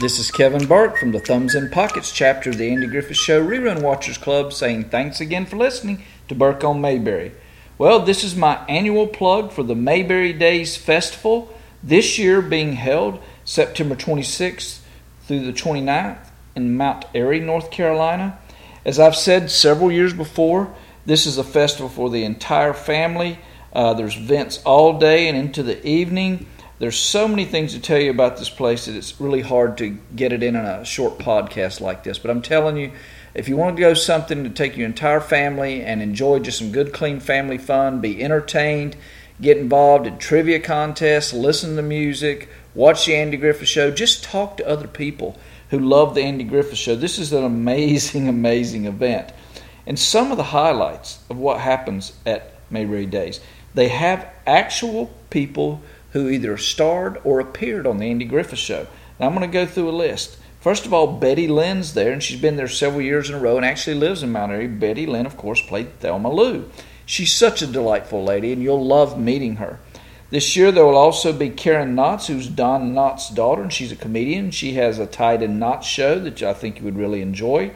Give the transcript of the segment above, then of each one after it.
This is Kevin Burke from the Thumbs in Pockets chapter of the Andy Griffith Show Rerun Watchers Club saying thanks again for listening to Burke on Mayberry. Well, this is my annual plug for the Mayberry Days Festival, this year being held September 26th through the 29th in Mount Airy, North Carolina. As I've said several years before, this is a festival for the entire family. Uh, there's events all day and into the evening. There's so many things to tell you about this place that it's really hard to get it in in a short podcast like this. But I'm telling you, if you want to go something to take your entire family and enjoy just some good, clean family fun, be entertained, get involved in trivia contests, listen to music, watch the Andy Griffith Show, just talk to other people who love the Andy Griffith Show. This is an amazing, amazing event. And some of the highlights of what happens at Mayberry Days, they have actual people who either starred or appeared on the Andy Griffith Show. I'm going to go through a list. First of all, Betty Lynn's there, and she's been there several years in a row and actually lives in Mount Airy. Betty Lynn, of course, played Thelma Lou. She's such a delightful lady, and you'll love meeting her. This year, there will also be Karen Knotts, who's Don Knotts' daughter, and she's a comedian. She has a Tied and Knot show that I think you would really enjoy.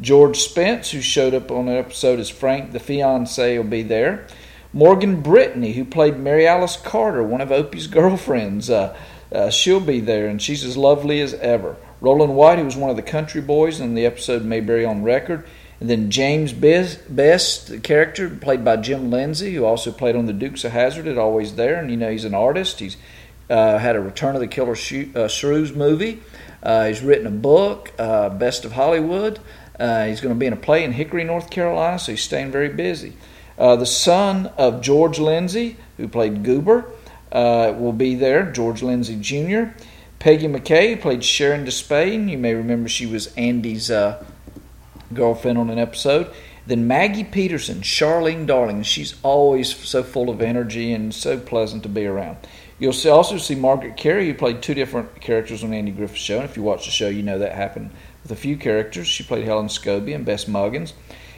George Spence, who showed up on an episode as Frank the fiance, will be there. Morgan Brittany, who played Mary Alice Carter, one of Opie's girlfriends, uh, uh, she'll be there, and she's as lovely as ever. Roland White, who was one of the country boys in the episode Mayberry on Record. And then James Best, the character played by Jim Lindsay, who also played on the Dukes of Hazzard, is always there. And you know he's an artist. He's uh, had a Return of the Killer uh, Shrews movie. Uh, he's written a book, uh, Best of Hollywood. He's going to be in a play in Hickory, North Carolina, so he's staying very busy. Uh, the son of George Lindsay, who played Goober, will be there, George Lindsay Jr. Peggy McKay played Sharon Despain. You may remember she was Andy's uh, girlfriend on an episode. Then Maggie Peterson, Charlene Darling. She's always so full of energy and so pleasant to be around. You'll see, also see Margaret Kerry, who played two different characters on Andy Griffith's show. And if you watch the show, you know that happened with a few characters. She played Helen Scobie and Bess Muggins.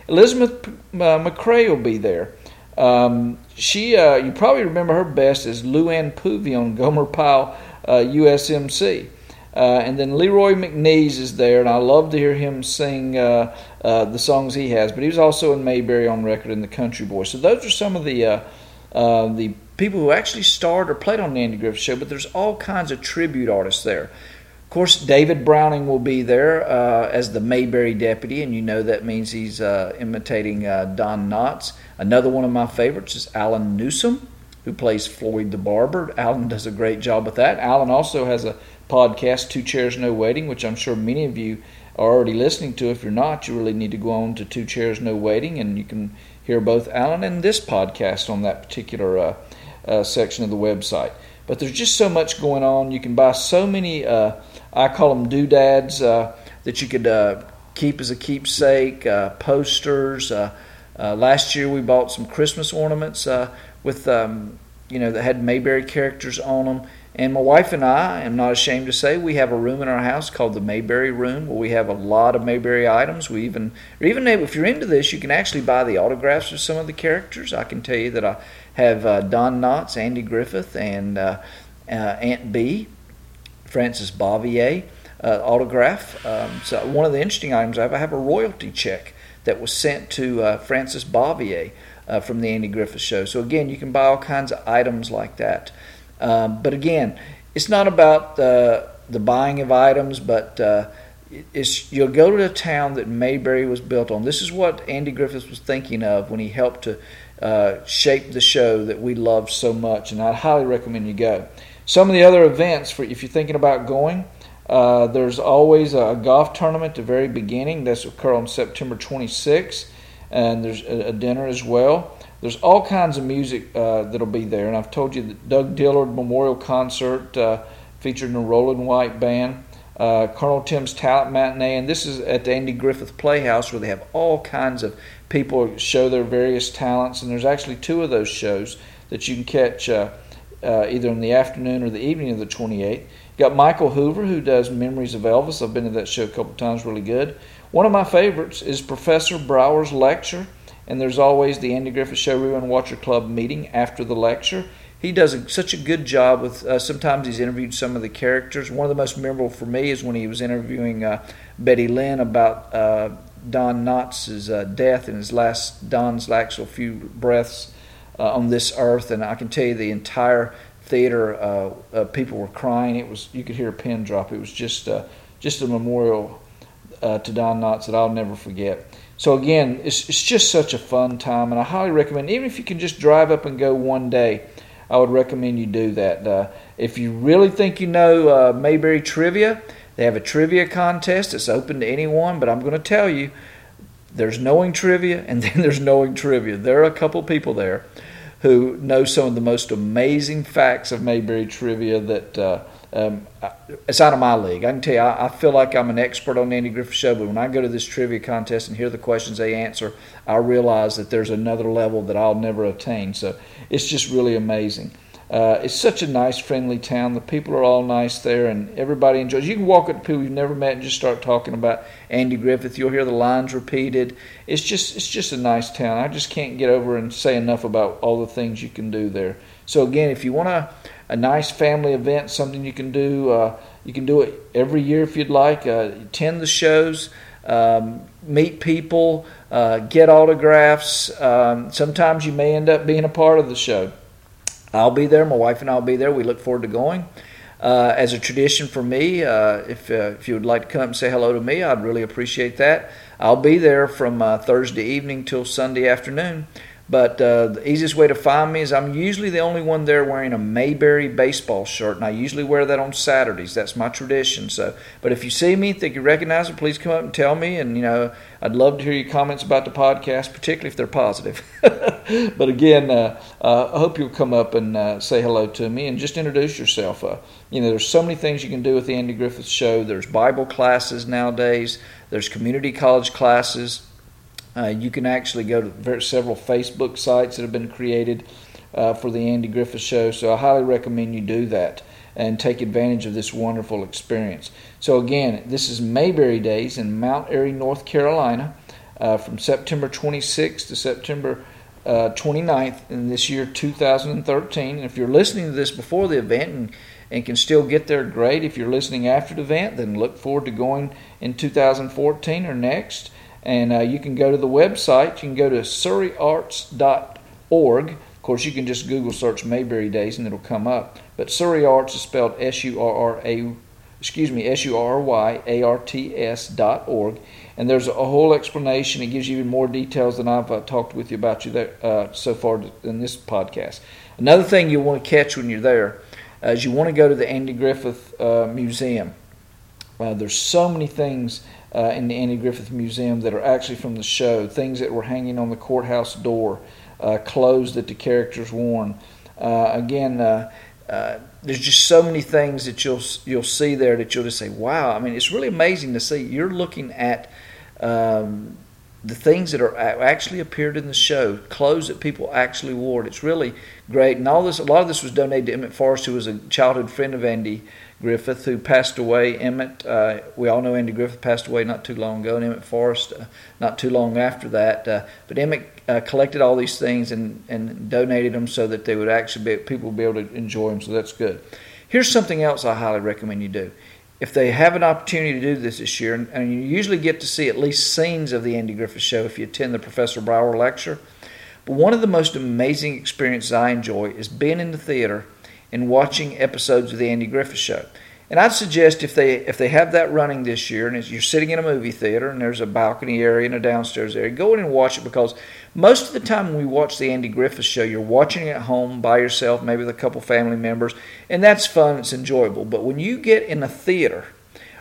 Elizabeth uh, MacRae will be there. Um, she, uh, you probably remember her best as Luann Poovey on Gomer Pyle uh, USMC. Uh, and then Leroy McNees is there, and I love to hear him sing uh, uh, the songs he has. But he was also in Mayberry on record in the Country Boy. So those are some of the the people who actually starred or played on the Andy Griffith Show. But there's all kinds of tribute artists there. Of course, David Browning will be there as the Mayberry deputy, and you know that means he's imitating Don Knotts. Another one of my favorites is Alan Newsome, who plays Floyd the Barber. Alan does a great job with that. Alan also has a podcast, Two Chairs No Waiting, which I'm sure many of you are already listening to. If you're not, you really need to go on to Two Chairs No Waiting, and you can hear both Alan and this podcast on that particular uh, uh, section of the website. But there's just so much going on. You can buy so many, uh, I call them doodads, uh, that you could uh, keep as a keepsake, uh, posters. last year we bought some Christmas ornaments with um, you know that had Mayberry characters on them. And my wife and I, am not ashamed to say, we have a room in our house called the Mayberry Room, where we have a lot of Mayberry items. We even, or even if you're into this, you can actually buy the autographs of some of the characters. I can tell you that I have uh, Don Knotts, Andy Griffith, and uh, uh, Aunt Bee, Frances Bavier uh, autograph. Um, so one of the interesting items I have, I have a royalty check that was sent to uh, Frances Bavier uh, from the Andy Griffith Show. So again, you can buy all kinds of items like that. Um, but again, it's not about the the buying of items, but uh, it's you'll go to the town that Mayberry was built on. This is what Andy Griffith was thinking of when he helped to uh, shape the show that we love so much, and I highly recommend you go. Some of the other events for if you're thinking about going. Uh, there's always a golf tournament at the very beginning. That's occur on September 26th and there's a, dinner as well. There's all kinds of music uh, that'll be there, and I've told you the Doug Dillard Memorial Concert uh, featured the Roland White Band, uh, Colonel Tim's Talent Matinee, and this is at the Andy Griffith Playhouse where they have all kinds of people show their various talents, and there's actually two of those shows that you can catch uh, either in the afternoon or the evening of the 28th. You got Michael Hoover who does Memories of Elvis. I've been to that show a couple times, really good. One of my favorites is Professor Brower's lecture, and there's always the Andy Griffith Show Rerun Watcher Club meeting after the lecture. he does a, such a good job with. Uh, sometimes he's interviewed some of the characters. One of the most memorable for me is when he was interviewing uh, Betty Lynn about uh, Don Knotts' uh, death and his last Don's last few breaths uh, on this earth. And I can tell you the entire theater, uh, people were crying. It was you could hear a pin drop. It was just just a memorial to Don Knotts that I'll never forget. So again, it's it's just such a fun time, and I highly recommend. Even if you can just drive up and go one day, I would recommend you do that. Uh, if you really think you know uh, Mayberry trivia, they have a trivia contest. It's open to anyone, but I'm going to tell you, there's knowing trivia, and then there's knowing trivia. There are a couple people there who know some of the most amazing facts of Mayberry trivia that. Uh, um, it's out of my league. I can tell you, I, I, feel like I'm an expert on Andy Griffith Show, but when I go to this trivia contest and hear the questions they answer, I realize that there's another level that I'll never attain. So it's just really amazing. Uh, it's such a nice, friendly town. The people are all nice there, and everybody enjoys. You can walk up to people you've never met and just start talking about Andy Griffith. You'll hear the lines repeated. It's just, it's just a nice town. I just can't get over and say enough about all the things you can do there. So again, if you want to a nice family event, something you can do. Uh, you can do it every year if you'd like. Uh, attend the shows, um, meet people, uh, get autographs. Um, sometimes you may end up being a part of the show. I'll be there. My wife and I'll be there. We look forward to going. Uh, as a tradition for me, uh, if, uh, if you would like to come and say hello to me, I'd really appreciate that. I'll be there from Thursday evening till Sunday afternoon. But uh, the easiest way to find me is I'm usually the only one there wearing a Mayberry baseball shirt, and I usually wear that on Saturdays. That's my tradition. So, but if you see me, think you recognize it, please come up and tell me. And you know, I'd love to hear your comments about the podcast, particularly if they're positive. but again, uh, uh, I hope you'll come up and uh, say hello to me and just introduce yourself. Uh, you know, there's so many things you can do with the Andy Griffith Show. There's Bible classes nowadays. There's community college classes. Uh, you can actually go to several Facebook sites that have been created uh, for the Andy Griffith Show. So I highly recommend you do that and take advantage of this wonderful experience. So again, this is Mayberry Days in Mount Airy, North Carolina, uh, from September 26th to September uh, 29th in this year 2013. And if you're listening to this before the event and and can still get there, great. If you're listening after the event, then look forward to going in 2014 or next. And uh, you can go to the website. You can go to surryarts.org. Of course, you can just Google search Mayberry Days and it'll come up. But Surry Arts is spelled S U R R A, excuse me, S U R R Y A R T S dot org. And there's a whole explanation. It gives you even more details than I've uh, talked with you about you there uh, so far in this podcast. Another thing you want to catch when you're there uh, you want to go to the Andy Griffith uh, Museum. Uh, there's so many things uh, in the Andy Griffith Museum that are actually from the show. Things that were hanging on the courthouse door, uh, clothes that the characters worn. Uh, again, uh, there's just so many things that you'll you'll see there that you'll just say, "Wow!" I mean, it's really amazing to see. You're looking at um, the things that are actually appeared in the show, clothes that people actually wore. It's really great, and all this. A lot of this was donated to Emmett Forrest, who was a childhood friend of Andy Griffith, who passed away. Emmett, uh, we all know Andy Griffith passed away not too long ago, and Emmett Forrest uh, not too long after that. Uh, but Emmett uh, collected all these things and, and donated them so that they would actually be people would be able to enjoy them. So that's good. Here's something else I highly recommend you do. If they have an opportunity to do this this year, and, and you usually get to see at least scenes of the Andy Griffith Show if you attend the Professor Brower lecture. But one of the most amazing experiences I enjoy is being in the theater and watching episodes of the Andy Griffith Show. And I'd suggest if they if they have that running this year, and you're sitting in a movie theater and there's a balcony area and a downstairs area, go in and watch it because most of the time when we watch the Andy Griffith Show, you're watching it at home by yourself, maybe with a couple family members, and that's fun. It's enjoyable. But when you get in a theater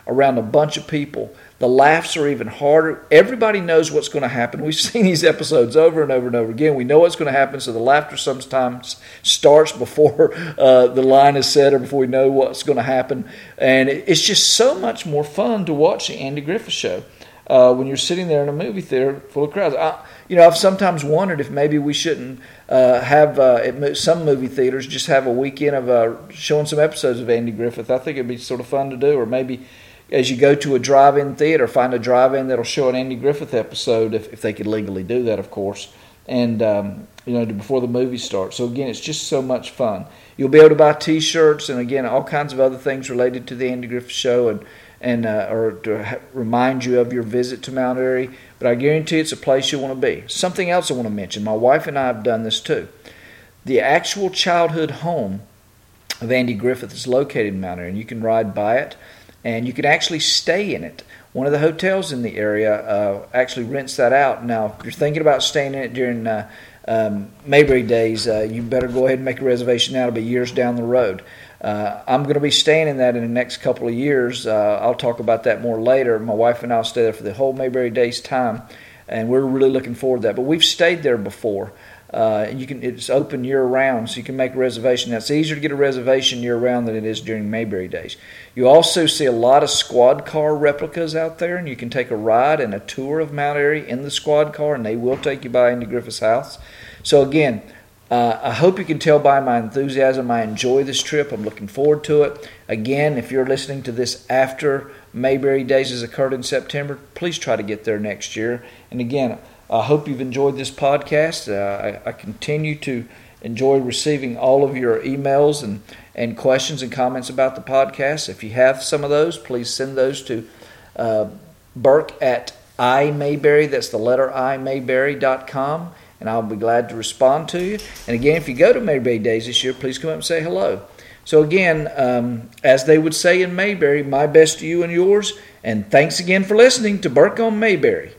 around a bunch of people the laughs are even harder. Everybody knows what's going to happen. We've seen these episodes over and over and over again. We know what's going to happen, so the laughter sometimes starts before uh, the line is said or before we know what's going to happen. And it's just so much more fun to watch the Andy Griffith Show uh, when you're sitting there in a movie theater full of crowds. I, you know, I've sometimes wondered if maybe we shouldn't uh, have uh, some movie theaters just have a weekend of uh, showing some episodes of Andy Griffith. I think it'd be sort of fun to do, or maybe as you go to a drive-in theater, find a drive-in that'll show an Andy Griffith episode if, if they could legally do that, of course. and um, you know before the movie starts. So again, it's just so much fun. You'll be able to buy T-shirts and again all kinds of other things related to the Andy Griffith Show and and uh, or to remind you of your visit to Mount Airy. But I guarantee it's a place you want to be. Something else I want to mention. My wife and I have done this too. The actual childhood home of Andy Griffith is located in Mount Airy, and you can ride by it, and you can actually stay in it. One of the hotels in the area uh, actually rents that out. Now, if you're thinking about staying in it during uh, um, Mayberry days, uh, you better go ahead and make a reservation now. It'll be years down the road. Uh, I'm going to be staying in that in the next couple of years. Uh, I'll talk about that more later. My wife and I will stay there for the whole Mayberry Days time, and we're really looking forward to that. But we've stayed there before. Uh, and you can it's open year round, so you can make a reservation. Now, it's easier to get a reservation year round than it is during Mayberry days. You also see a lot of squad car replicas out there, and you can take a ride and a tour of Mount Airy in the squad car, and they will take you by Andy Griffith's house. So again, uh, I hope you can tell by my enthusiasm I enjoy this trip. I'm looking forward to it. Again, if you're listening to this after Mayberry Days has occurred in September, please try to get there next year. And again, I hope you've enjoyed this podcast. Uh, I, I, continue to enjoy receiving all of your emails and, and questions and comments about the podcast. If you have some of those, please send those to uh, Burke at imayberry, that's the letter I, mayberry.com, and I'll be glad to respond to you. And again, if you go to Mayberry Days this year, please come up and say hello. So, again, um, as they would say in Mayberry, my best to you and yours, and thanks again for listening to Burke on Mayberry.